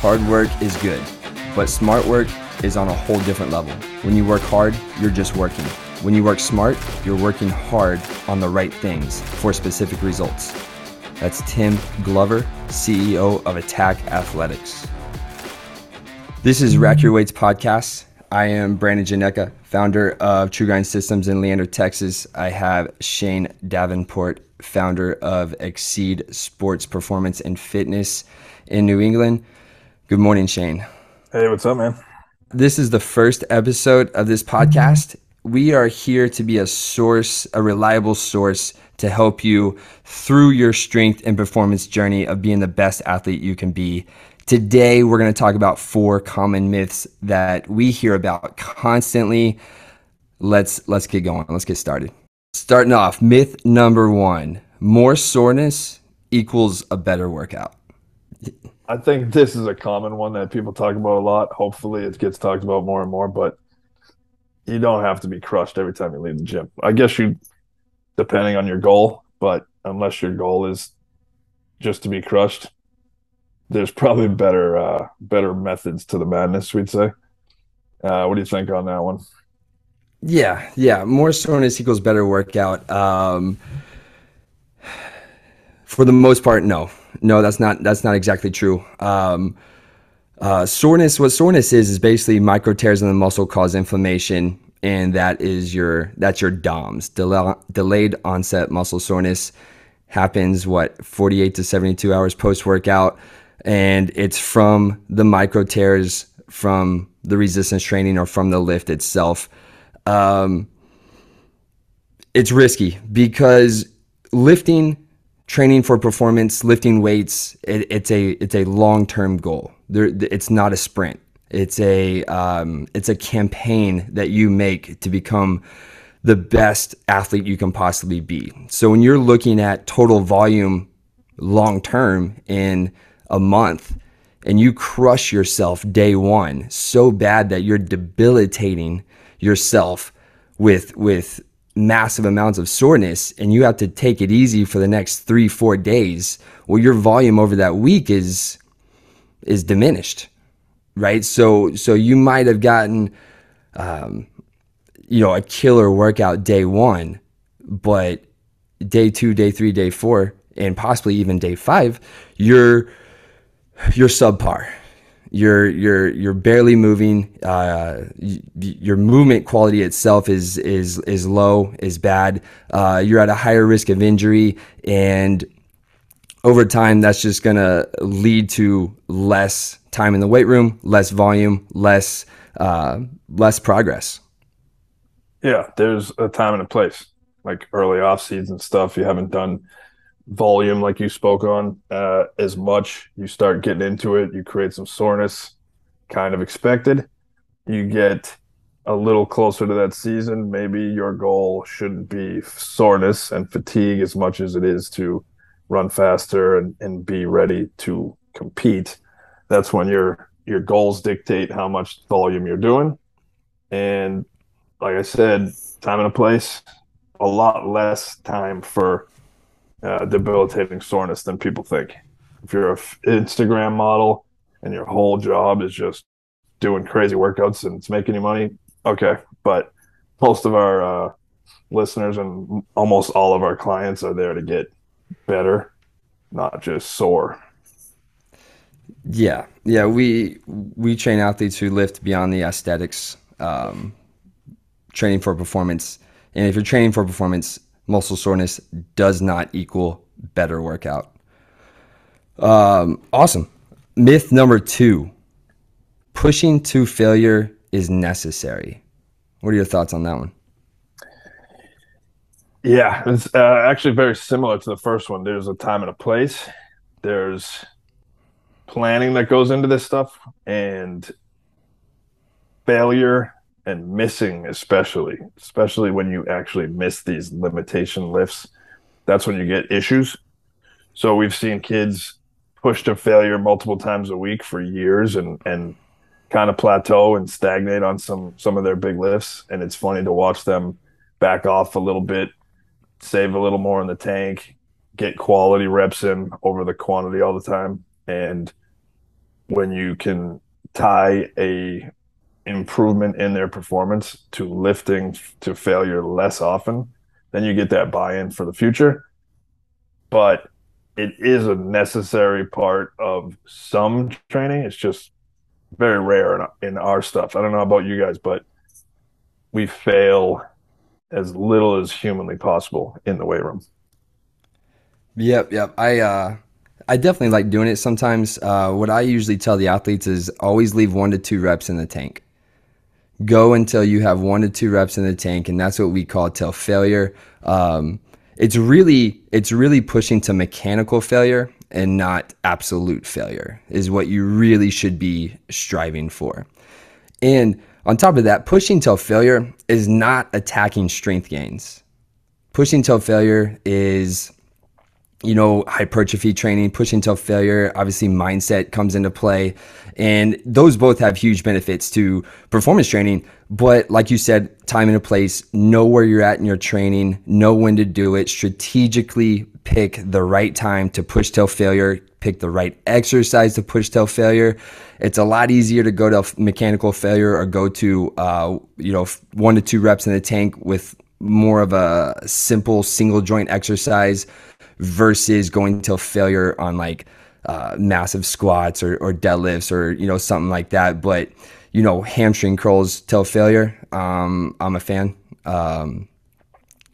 Hard work is good, but smart work is on a whole different level. When you work hard, you're just working. When you work smart, you're working hard on the right things for specific results. That's Tim Grover, CEO of Attack Athletics. This is Rack Your Weights podcast. I am Brandon Janecka, founder of True Grind Systems in Leander, Texas. I have Shane Davenport, founder of Exceed Sports Performance and Fitness in New England. Good morning, Shane. Hey, what's up, man? This is the first episode of this podcast. We are here to be a source, a reliable source to help you through your strength and performance journey of being the best athlete you can be. Today, we're going to talk about four common myths that we hear about constantly. Let's let's get going. Let's get started. Starting off, myth number 1. More soreness equals a better workout. I think this is a common one that people talk about a lot. Hopefully, it gets talked about more and more, but you don't have to be crushed every time you leave the gym. I guess you, depending on your goal, but unless your goal is just to be crushed, there's probably better uh, better methods to the madness. We'd say. Uh, what do you think on that one? Yeah, yeah. More soreness equals better workout. Um, for the most part, no, no, that's not that's not exactly true. Um, uh, soreness, what soreness is, is basically micro tears in the muscle cause inflammation, and that is your that's your DOMS, Del- delayed onset muscle soreness. Happens what 48 to 72 hours post workout, and it's from the micro tears from the resistance training or from the lift itself. Um, it's risky because lifting training for performance, lifting weights, it, it's a it's a long term goal. There, it's not a sprint. It's a um, it's a campaign that you make to become the best athlete you can possibly be. So when you're looking at total volume long term in a month and you crush yourself day one so bad that you're debilitating yourself with with massive amounts of soreness and you have to take it easy for the next three four days well your volume over that week is is diminished right? So so you might have gotten um, you know a killer workout day one but day two day three day four and possibly even day five you're you're subpar you're you're you're barely moving. Uh, your movement quality itself is is is low, is bad. Uh, you're at a higher risk of injury, and over time, that's just gonna lead to less time in the weight room, less volume, less uh, less progress. Yeah, there's a time and a place. Like early off season stuff, you haven't done volume like you spoke on uh, as much. You start getting into it, you create some soreness, kind of expected. You get a little closer to that season, maybe your goal shouldn't be soreness and fatigue as much as it is to run faster and, and be ready to compete. That's when your your goals dictate how much volume you're doing. And like I said, time and a place, a lot less time for uh, debilitating soreness than people think. If you're an Instagram model and your whole job is just doing crazy workouts and it's making you money, okay. But most of our uh, listeners and almost all of our clients are there to get better, not just sore. Yeah, yeah. We we train athletes who lift beyond the aesthetics, um, training for performance. And if you're training for performance, muscle soreness does not equal better workout. Um, awesome. Myth number two pushing to failure is necessary. What are your thoughts on that one? Yeah, it's uh, actually very similar to the first one. There's a time and a place. There's planning that goes into this stuff, and failure and missing especially especially when you actually miss these limitation lifts that's when you get issues. So we've seen kids push to failure multiple times a week for years and and kind of plateau and stagnate on some some of their big lifts. And it's funny to watch them back off a little bit save a little more in the tank get quality reps in over the quantity all the time. And when you can tie a improvement in their performance to lifting to failure less often, then you get that buy-in for the future. But it is a necessary part of some training. It's just very rare in, in our stuff. I don't know about you guys, but we fail as little as humanly possible in the weight room. Yep, yep. I uh I definitely like doing it sometimes. Uh, what I usually tell the athletes is always leave one to two reps in the tank. Go until you have one to two reps in the tank, and that's what we call till failure. Um, it's really it's really pushing to mechanical failure and not absolute failure is what you really should be striving for. And on top of that, pushing till failure is not attacking strength gains. Pushing till failure is you know, hypertrophy training, pushing till failure, obviously mindset comes into play. And those both have huge benefits to performance training. But like you said, time and a place, know where you're at in your training, know when to do it, strategically pick the right time to push till failure, pick the right exercise to push till failure. It's a lot easier to go to mechanical failure or go to, uh, you know, one to two reps in the tank with more of a simple single joint exercise versus going till failure on like uh, massive squats or, or deadlifts or you know something like that. But you know hamstring curls till failure. Um, I'm a fan. Um,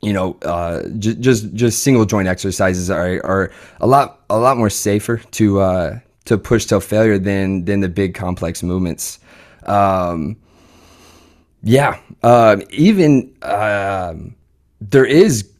you know, uh, j- just just single joint exercises are are a lot a lot more safer to uh, to push till failure than than the big complex movements. Um, yeah, uh, even um, there is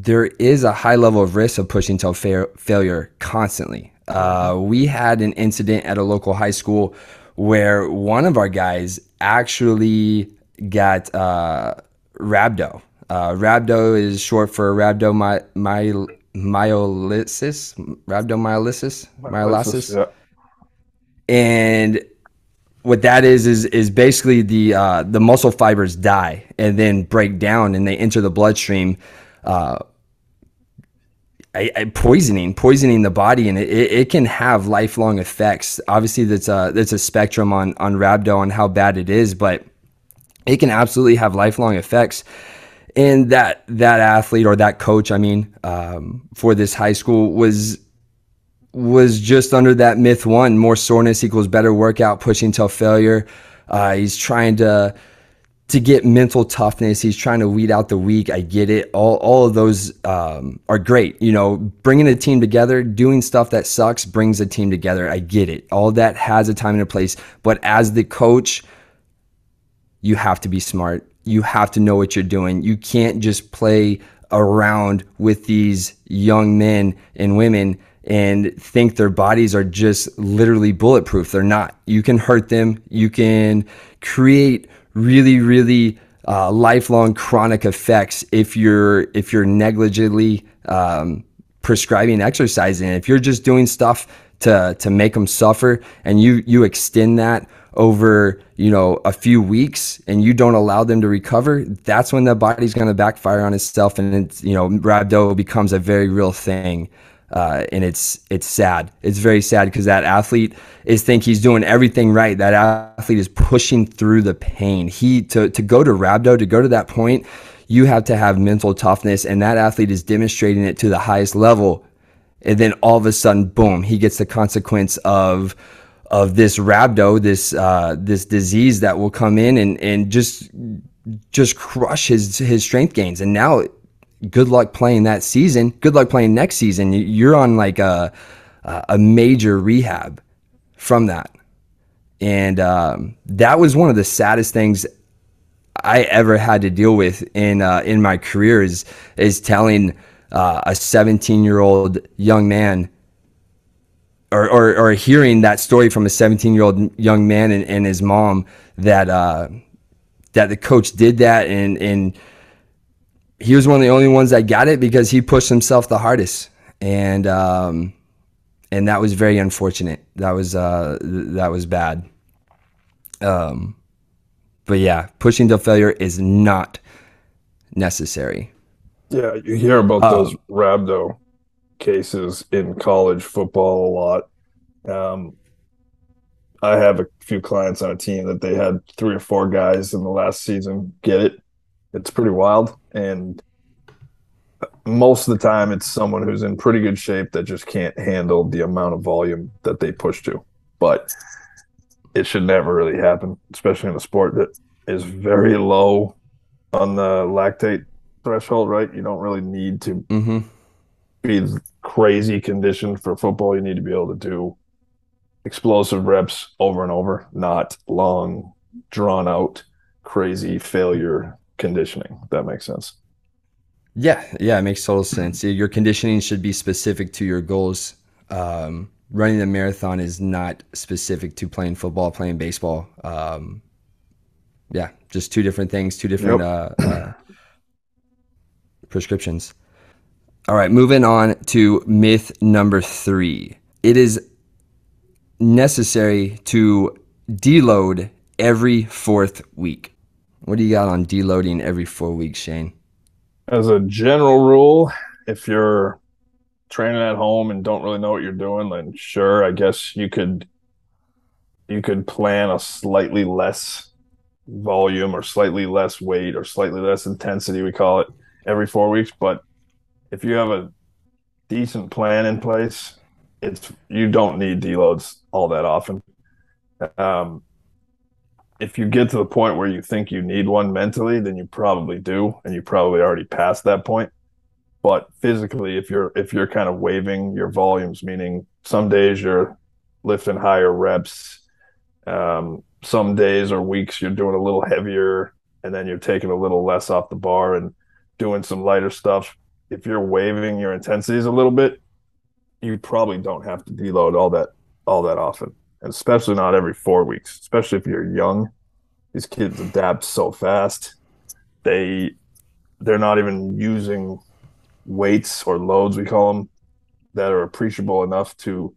there is a high level of risk of pushing till fa- failure constantly. Uh, we had an incident at a local high school where one of our guys actually got uh, rhabdo. Uh, rhabdo is short for rhabdomyolysis, rhabdomyolysis, myolysis. Yeah. And what that is is is basically the uh, the muscle fibers die and then break down and they enter the bloodstream uh, I, I, poisoning, poisoning the body, and it, it can have lifelong effects. Obviously, that's a that's a spectrum on on rhabdo on how bad it is, but it can absolutely have lifelong effects. And that that athlete or that coach, I mean, um, for this high school was was just under that myth one: more soreness equals better workout, pushing till failure. Uh, he's trying to to get mental toughness. He's trying to weed out the weak. I get it. All, all of those um, are great. You know, bringing a team together, doing stuff that sucks brings a team together. I get it. All that has a time and a place. But as the coach, you have to be smart. You have to know what you're doing. You can't just play around with these young men and women and think their bodies are just literally bulletproof. They're not. You can hurt them. You can create really, really uh, lifelong chronic effects if you're if you're negligently um, prescribing exercise and if you're just doing stuff to to make them suffer and you you extend that over you know a few weeks and you don't allow them to recover that's when the body's going to backfire on itself and it's you know rhabdo becomes a very real thing uh, and it's it's sad. It's very sad because that athlete is think he's doing everything right. That athlete is pushing through the pain. He to to go to rhabdo to go to that point, you have to have mental toughness, and that athlete is demonstrating it to the highest level. And then all of a sudden, boom, he gets the consequence of of this rhabdo, this uh, this disease that will come in and and just just crush his his strength gains. And now good luck playing that season. Good luck playing next season. You're on like a a major rehab from that, and um, that was one of the saddest things I ever had to deal with in uh, in my career. Is is telling uh, a 17 year old young man. Or, or, or, hearing that story from a 17 year old young man and, and his mom that uh, that the coach did that and and he was one of the only ones that got it because he pushed himself the hardest, and um, and that was very unfortunate. That was uh, that was bad. Um, but yeah, pushing to failure is not necessary. Yeah, you hear about um, those rhabdo cases in college football a lot. Um, I have a few clients on a team that they had three or four guys in the last season get it. It's pretty wild. And most of the time, it's someone who's in pretty good shape that just can't handle the amount of volume that they push to. But it should never really happen, especially in a sport that is very low on the lactate threshold, right? You don't really need to Mm-hmm. be crazy conditioned for football. You need to be able to do explosive reps over and over, not long, drawn out, crazy failure conditioning. If that makes sense. Yeah, yeah, it makes total sense. Your conditioning should be specific to your goals. Um, running the marathon is not specific to playing football, playing baseball. Um, yeah, just two different things, two different Yep. uh, uh, prescriptions. All right, moving on to myth number three. It is necessary to deload every fourth week. What do you got on deloading every four weeks, Shane? As a general rule, if you're training at home and don't really know what you're doing, then sure, I guess you could you could plan a slightly less volume or slightly less weight or slightly less intensity, we call it, every four weeks. But if you have a decent plan in place, it's you don't need deloads all that often. Um, if you get to the point where you think you need one mentally, then you probably do, and you probably already passed that point. But physically, if you're if you're kind of waving your volumes, meaning some days you're lifting higher reps, um, some days or weeks you're doing a little heavier, and then you're taking a little less off the bar and doing some lighter stuff. If you're waving your intensities a little bit, you probably don't have to deload all that all that often, especially not every four weeks. Especially if you're young, these kids adapt so fast. They they're not even using weights or loads we call them that are appreciable enough to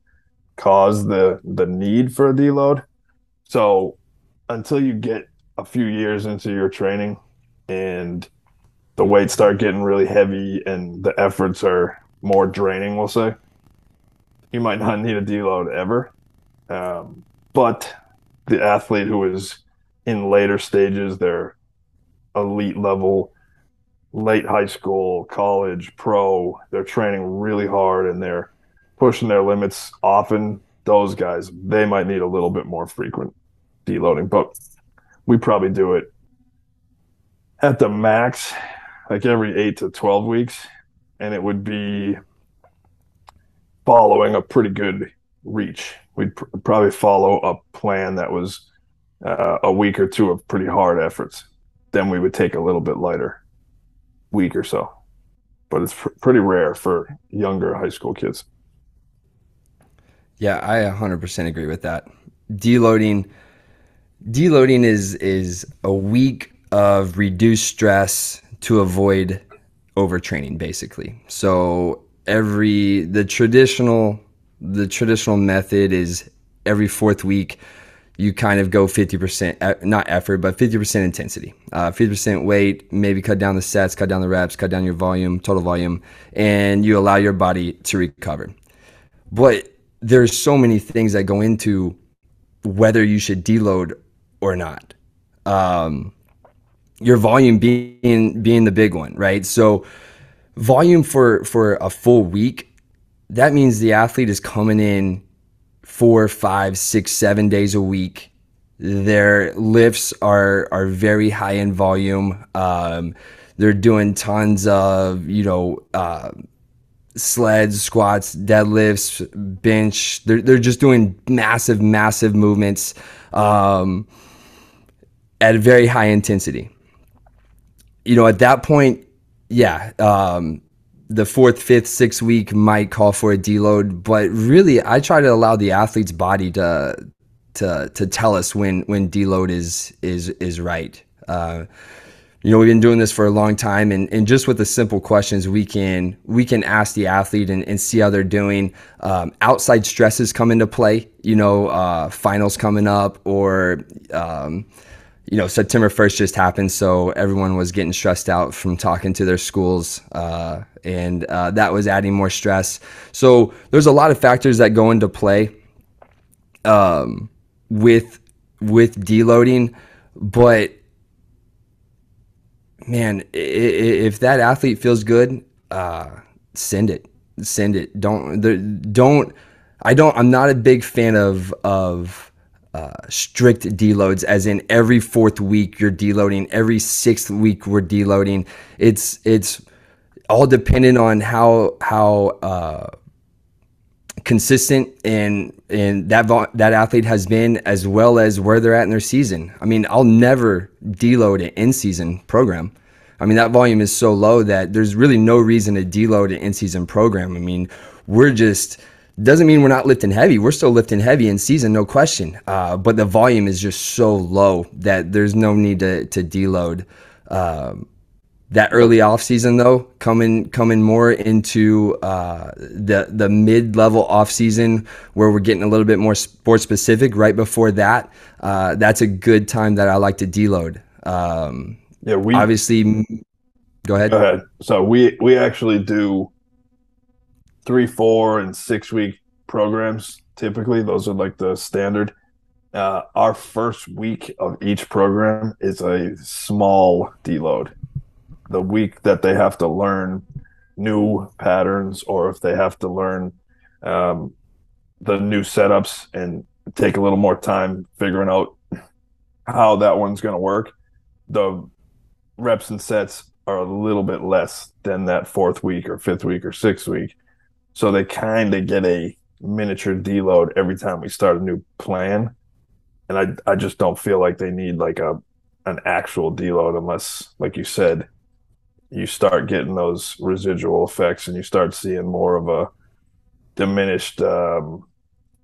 cause the the need for a deload. So until you get a few years into your training and the weights start getting really heavy and the efforts are more draining, we'll say, you might not need a deload ever. Um, but the athlete who is in later stages, they're elite level, late high school, college, pro, they're training really hard and they're pushing their limits often. Those guys, they might need a little bit more frequent deloading, but we probably do it at the max, like every eight to 12 weeks. And it would be following a pretty good reach. We'd pr- probably follow a plan that was uh, a week or two of pretty hard efforts. Then we would take a little bit lighter week or so. But it's pr- pretty rare for younger high school kids. Yeah, I 100% agree with that. Deloading deloading is is a week of reduced stress to avoid overtraining basically. So every the traditional the traditional method is every fourth week you kind of go 50% e- not effort but 50% intensity uh, 50% weight maybe cut down the sets cut down the reps cut down your volume total volume and you allow your body to recover but there's so many things that go into whether you should deload or not. Um, your volume being being the big one, right? So volume for for a full week, that means the athlete is coming in four, five, six, seven days a week. Their lifts are are very high in volume. Um, they're doing tons of you know. Uh, sleds, squats, deadlifts, bench. They're, they're just doing massive, massive movements um, at a very high intensity. You know, at that point, yeah, um, the fourth, fifth, sixth week might call for a deload, but really, I try to allow the athlete's body to to to tell us when when deload is is is right. Uh, you know we've been doing this for a long time and, and just with the simple questions we can we can ask the athlete and, and see how they're doing um, outside stresses come into play you know uh, finals coming up or um, you know september 1st just happened so everyone was getting stressed out from talking to their schools uh, and uh, that was adding more stress so there's a lot of factors that go into play um, with with deloading, but man, if that athlete feels good, uh, send it, send it. Don't don't. I don't. I'm not a big fan of of uh, strict deloads, as in every fourth week you're deloading, every sixth week we're deloading. It's it's all dependent on how how uh, consistent and and that that athlete has been, as well as where they're at in their season. I mean, I'll never deload an in season program. I mean, that volume is so low that there's really no reason to deload an in season program. I mean, we're just doesn't mean we're not lifting heavy. We're still lifting heavy in season, no question. Uh, but the volume is just so low that there's no need to to deload. Um, that early off season though, coming coming more into uh, the the mid level off season where we're getting a little bit more sport specific. Right before that, uh, that's a good time that I like to deload. Um, yeah, we obviously. Go ahead. Go ahead. So we we actually do three, four, and six week programs. Typically, those are like the standard. Uh, our first week of each program is a small deload. The week that they have to learn new patterns, or if they have to learn um, the new setups and take a little more time figuring out how that one's going to work, the reps and sets are a little bit less than that fourth week or fifth week or sixth week. So they kind of get a miniature deload every time we start a new plan. And I I just don't feel like they need like a an actual deload unless, like you said, you start getting those residual effects and you start seeing more of a diminished um,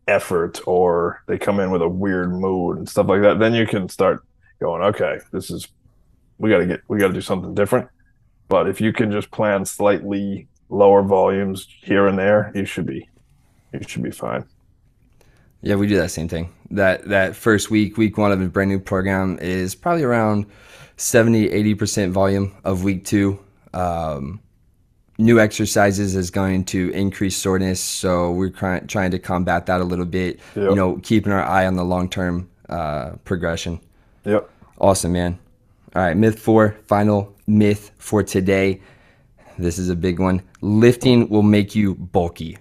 effort or they come in with a weird mood and stuff like that. Then you can start going, okay, this is we got to get we got to do something different. But if you can just plan slightly lower volumes here and there, you should be you should be fine. Yeah, we do that same thing. That that first week, week one of a brand new program is probably around 70, 80% volume of week two. Um, new exercises is going to increase soreness. So we're trying, trying to combat that a little bit, yep. you know, keeping our eye on the long-term uh, progression. Yep. Awesome, man. All right, myth four, final myth for today. This is a big one. Lifting will make you bulky.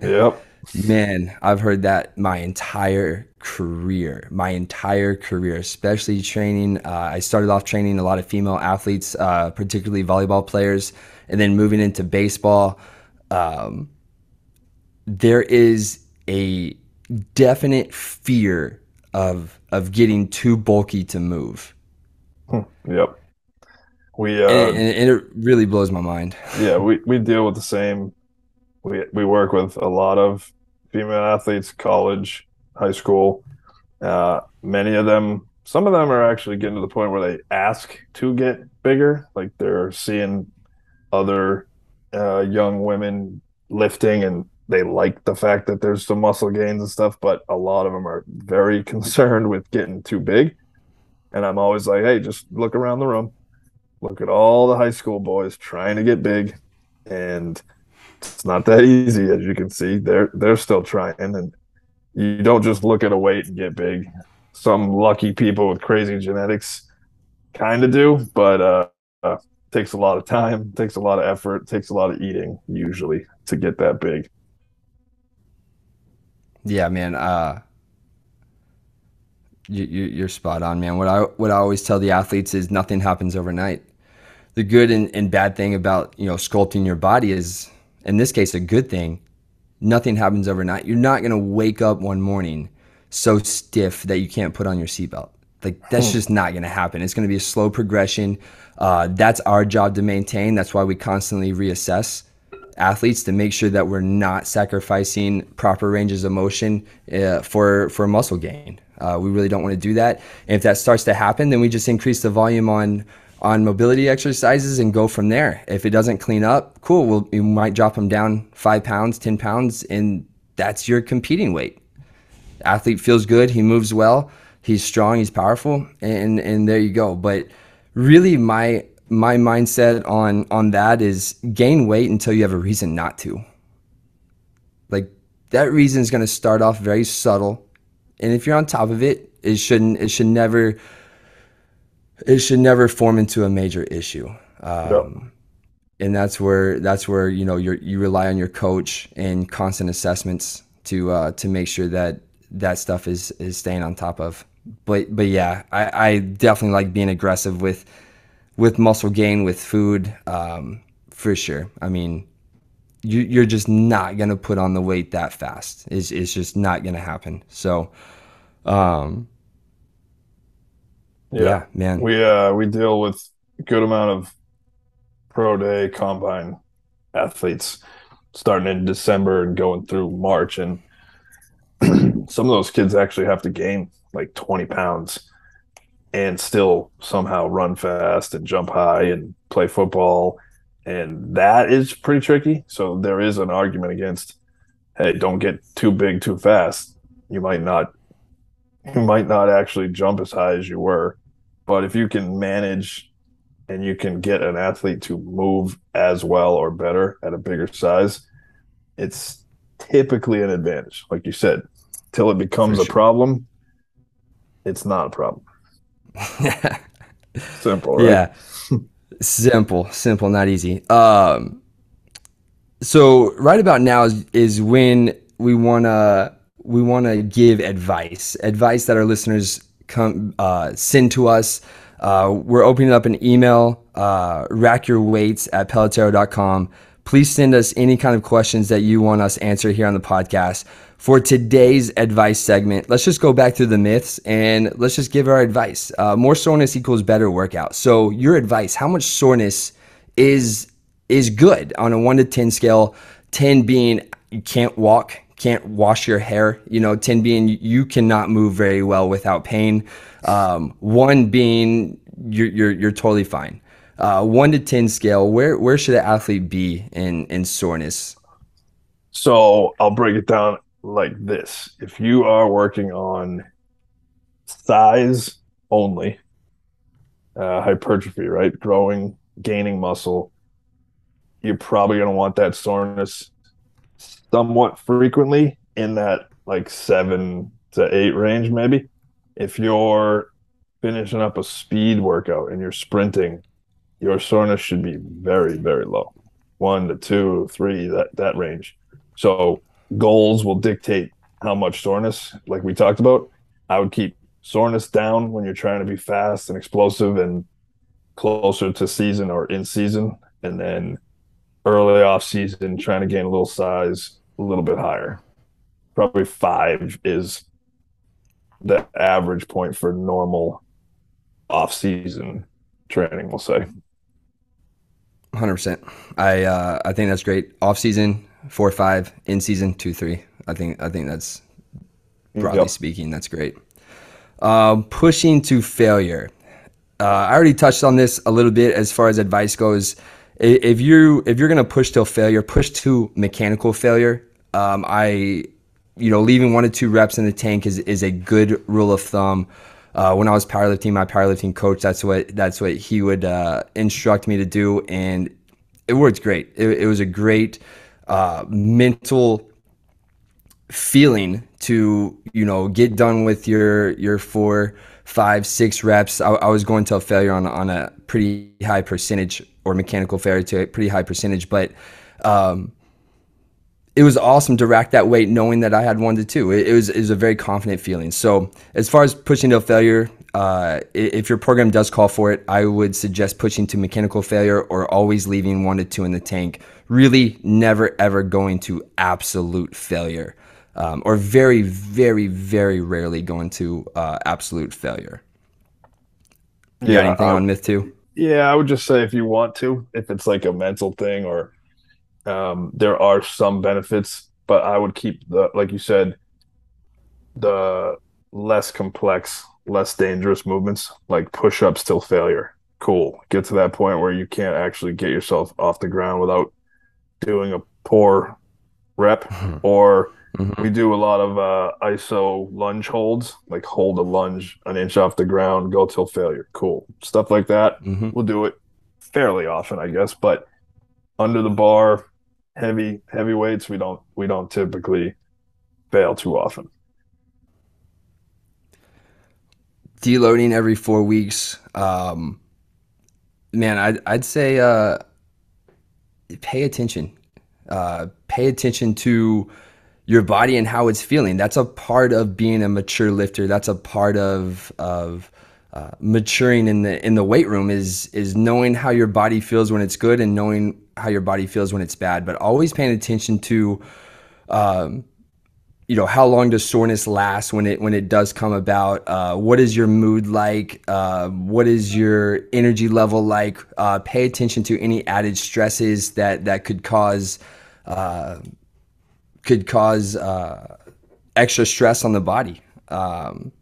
yep. Man, I've heard that my entire career, my entire career, especially training. Uh, I started off training a lot of female athletes, uh, particularly volleyball players, and then moving into baseball. Um, there is a definite fear of of getting too bulky to move. Yep. We uh, and, and, it really blows my mind. yeah, we, we deal with the same. We we work with a lot of female athletes, college, high school. Uh, many of them, some of them are actually getting to the point where they ask to get bigger. Like they're seeing other uh, young women lifting and they like the fact that there's some muscle gains and stuff, but a lot of them are very concerned with getting too big. And I'm always like, hey, just look around the room. Look at all the high school boys trying to get big. And it's not that easy, as you can see. They're they're still trying. And you don't just look at a weight and get big. Some lucky people with crazy genetics kind of do, but uh, uh, takes a lot of time, takes a lot of effort, takes a lot of eating usually to get that big. Yeah, man. Uh, you, you, are spot on, man. What I what I always tell the athletes is nothing happens overnight. The good and, and bad thing about you know sculpting your body is, in this case, a good thing. Nothing happens overnight. You're not gonna wake up one morning so stiff that you can't put on your seatbelt. Like that's hmm. just not gonna happen. It's gonna be a slow progression. Uh, that's our job to maintain. That's why we constantly reassess athletes to make sure that we're not sacrificing proper ranges of motion uh, for for muscle gain. Uh, we really don't want to do that. And if that starts to happen, then we just increase the volume on on mobility exercises and go from there. If it doesn't clean up, cool. We'll, we might drop them down five pounds, ten pounds, and that's your competing weight. Athlete feels good. He moves well. He's strong. He's powerful, and and there you go. But really, my my mindset on on that is gain weight until you have a reason not to. Like that reason is going to start off very subtle and if you're on top of it, it shouldn't. It should never. It should never form into a major issue. Um. And that's where that's where you know you you rely on your coach and constant assessments to uh, to make sure that that stuff is is staying on top of. But but yeah, I, I definitely like being aggressive with with muscle gain with food um, for sure. I mean, you, you're just not gonna put on the weight that fast. It's, it's just not gonna happen. So, um, yeah, yeah man, we uh we deal with a good amount of pro day combine athletes starting in December and going through March, and some of those kids actually have to gain like 20 pounds and still somehow run fast and jump high and play football and that is pretty tricky. So there is an argument against, hey, don't get too big too fast. You might not, you might not actually jump as high as you were, but if you can manage and you can get an athlete to move as well or better at a bigger size, it's typically an advantage. Like you said, till it becomes sure. a problem, it's not a problem. Simple, right? Yeah. Simple, simple, not easy. Um, so right about now is, is when we wanna we wanna give advice, advice that our listeners come uh, send to us. Uh, we're opening up an email, uh, rackyourweights at pelotero.com. Please send us any kind of questions that you want us answer here on the podcast for today's advice segment, let's just go back through the myths and let's just give our advice. Uh, more soreness equals better workout. So, your advice: how much soreness is is good on a one to ten scale? Ten being you can't walk, can't wash your hair. You know, ten being you cannot move very well without pain. Um, one being you're you're, you're totally fine. Uh, one to ten scale, where where should an athlete be in in soreness? So I'll break it down like this if you are working on size only uh, hypertrophy right growing gaining muscle you're probably going to want that soreness somewhat frequently in that like seven to eight range maybe if you're finishing up a speed workout and you're sprinting your soreness should be very very low one to two three that that range so goals will dictate how much soreness, like we talked about. I would keep soreness down when you're trying to be fast and explosive and closer to season or in season. And then early off season, trying to gain a little size a little bit higher. Probably five is the average point for normal off season training, we'll say. 100%. I uh, I think that's great. Off season, four five in season two three. I think I think that's broadly yep. speaking that's great. Um, pushing to failure. Uh, I already touched on this a little bit as far as advice goes. If you if you're gonna push till failure, push to mechanical failure. Um, I, you know, leaving one or two reps in the tank is is a good rule of thumb. Uh, when I was powerlifting, my powerlifting coach, that's what that's what he would uh, instruct me to do, and it worked great. It, it was a great uh, mental feeling to you know get done with your your four five six reps I, I, was going to a failure on, on a pretty high percentage or mechanical failure to a pretty high percentage but um, it was awesome to rack that weight knowing that I had one to two. It, it, was, it was a very confident feeling. So, as far as pushing to failure, uh, if your program does call for it, I would suggest pushing to mechanical failure or always leaving one to two in the tank. Really, never ever going to absolute failure, um, or very, very, very rarely going to uh, absolute failure. You yeah, anything uh, on myth two? Yeah, I would just say if you want to, if it's like a mental thing or um, there are some benefits, but I would keep the like you said, the less complex, less dangerous movements like push ups till failure. Cool. Get to that point where you can't actually get yourself off the ground without doing a poor rep mm-hmm. or mm-hmm. we do a lot of uh, iso lunge holds like hold a lunge an inch off the ground go till failure cool stuff like that mm-hmm. we'll do it fairly often i guess but under the bar heavy heavy weights, we don't we don't typically fail too often deloading every four weeks. Um, man, I'd, I'd say uh, pay attention. Uh, pay attention to your body and how it's feeling. That's a part of being a mature lifter. That's a part of of uh, maturing in the in the weight room is is knowing how your body feels when it's good and knowing how your body feels when it's bad. But always paying attention to, um, you know, how long does soreness last when it when it does come about? Uh, what is your mood like? Uh, what is your energy level like? Uh, pay attention to any added stresses that that could cause uh, could cause uh, extra stress on the body. Um,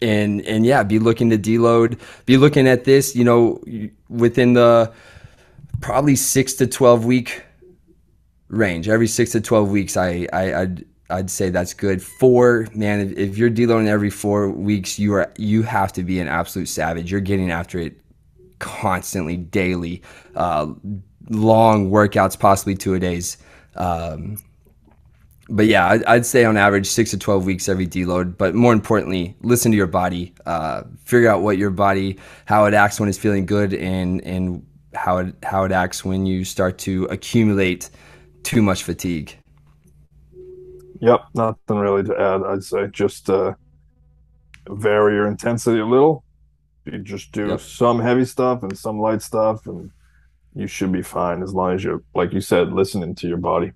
and and yeah, be looking to deload. Be looking at this, you know, within the probably six to twelve week range. Every six to twelve weeks, I, I I'd I'd say that's good. Four, man, if, you're deloading every four weeks, you are you have to be an absolute savage. You're getting after it constantly, daily, uh, long workouts, possibly two a days. Um, but yeah, I'd, I'd, say on average six to 12 weeks every deload. But more importantly, listen to your body, uh, figure out what your body, how it acts when it's feeling good and, and how it, how it acts when you start to accumulate too much fatigue. Yep. Nothing really to add. I'd say just, uh, vary your intensity a little. You just do yep. some heavy stuff and some light stuff and you should be fine as long as you're, like you said, listening to your body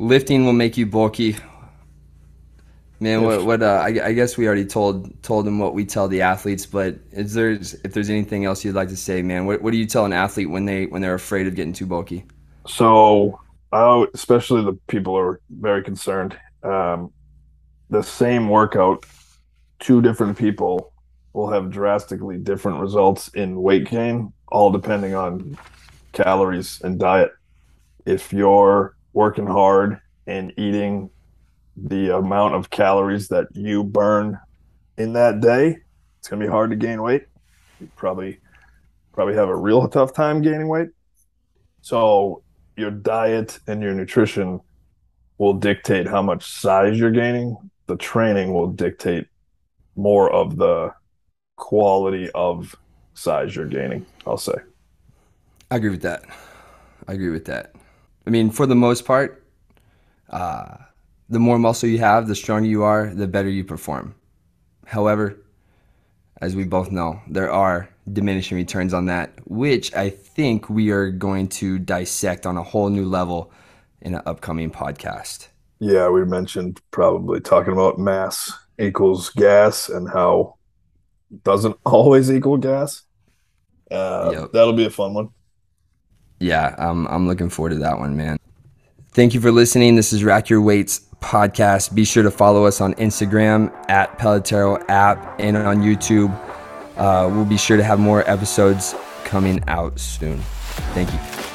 lifting will make you bulky. Man, what what uh, I, I, guess we already told told them what we tell the athletes, but is there if there's anything else you'd like to say, man? What what do you tell an athlete when they when they're afraid of getting too bulky? So, I especially the people are very concerned. Um, the same workout, two different people will have drastically different results in weight gain, all depending on calories and diet. If you're working hard and eating the amount of calories that you burn in that day, it's gonna be hard to gain weight. You probably probably have a real tough time gaining weight. So your diet and your nutrition will dictate how much size you're gaining. The training will dictate more of the quality of size you're gaining, I'll say. I agree with that. I agree with that. I mean, for the most part, uh, the more muscle you have, the stronger you are, the better you perform. However, as we both know, there are diminishing returns on that, which I think we are going to dissect on a whole new level in an upcoming podcast. Yeah, we mentioned probably talking about mass equals gas and how doesn't always equal gas. Uh, yep. That'll be a fun one yeah, I'm I'm looking forward to that one, man. Thank you for listening. This is Rack Your Weights podcast. Be sure to follow us on Instagram at Pelotero app and on YouTube. Uh, we'll be sure to have more episodes coming out soon. Thank you.